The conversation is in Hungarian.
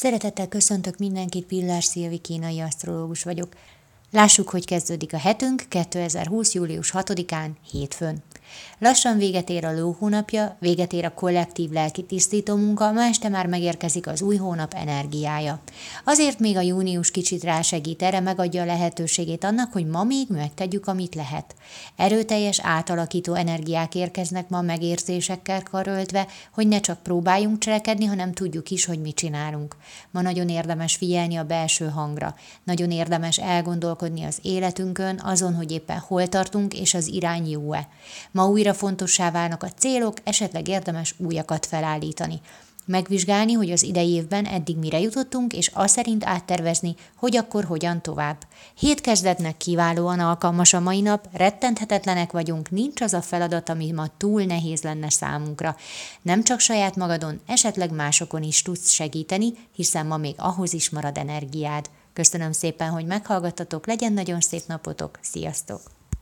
Szeretettel köszöntök mindenkit, Pillás Szilvi kínai asztrológus vagyok. Lássuk, hogy kezdődik a hetünk 2020. július 6-án, hétfőn. Lassan véget ér a ló hónapja, véget ér a kollektív lelki tisztító munka, ma este már megérkezik az új hónap energiája. Azért még a június kicsit rásegít, erre megadja a lehetőségét annak, hogy ma még megtegyük, amit lehet. Erőteljes, átalakító energiák érkeznek ma megérzésekkel karöltve, hogy ne csak próbáljunk cselekedni, hanem tudjuk is, hogy mit csinálunk. Ma nagyon érdemes figyelni a belső hangra. Nagyon érdemes elgondolkodni az életünkön, azon, hogy éppen hol tartunk, és az irány jó-e. Ma újra fontossá válnak a célok, esetleg érdemes újakat felállítani. Megvizsgálni, hogy az idei évben eddig mire jutottunk, és azt szerint áttervezni, hogy akkor hogyan tovább. Hét kezdetnek kiválóan alkalmas a mai nap, rettenthetetlenek vagyunk, nincs az a feladat, ami ma túl nehéz lenne számunkra. Nem csak saját magadon, esetleg másokon is tudsz segíteni, hiszen ma még ahhoz is marad energiád. Köszönöm szépen, hogy meghallgattatok, legyen nagyon szép napotok, sziasztok!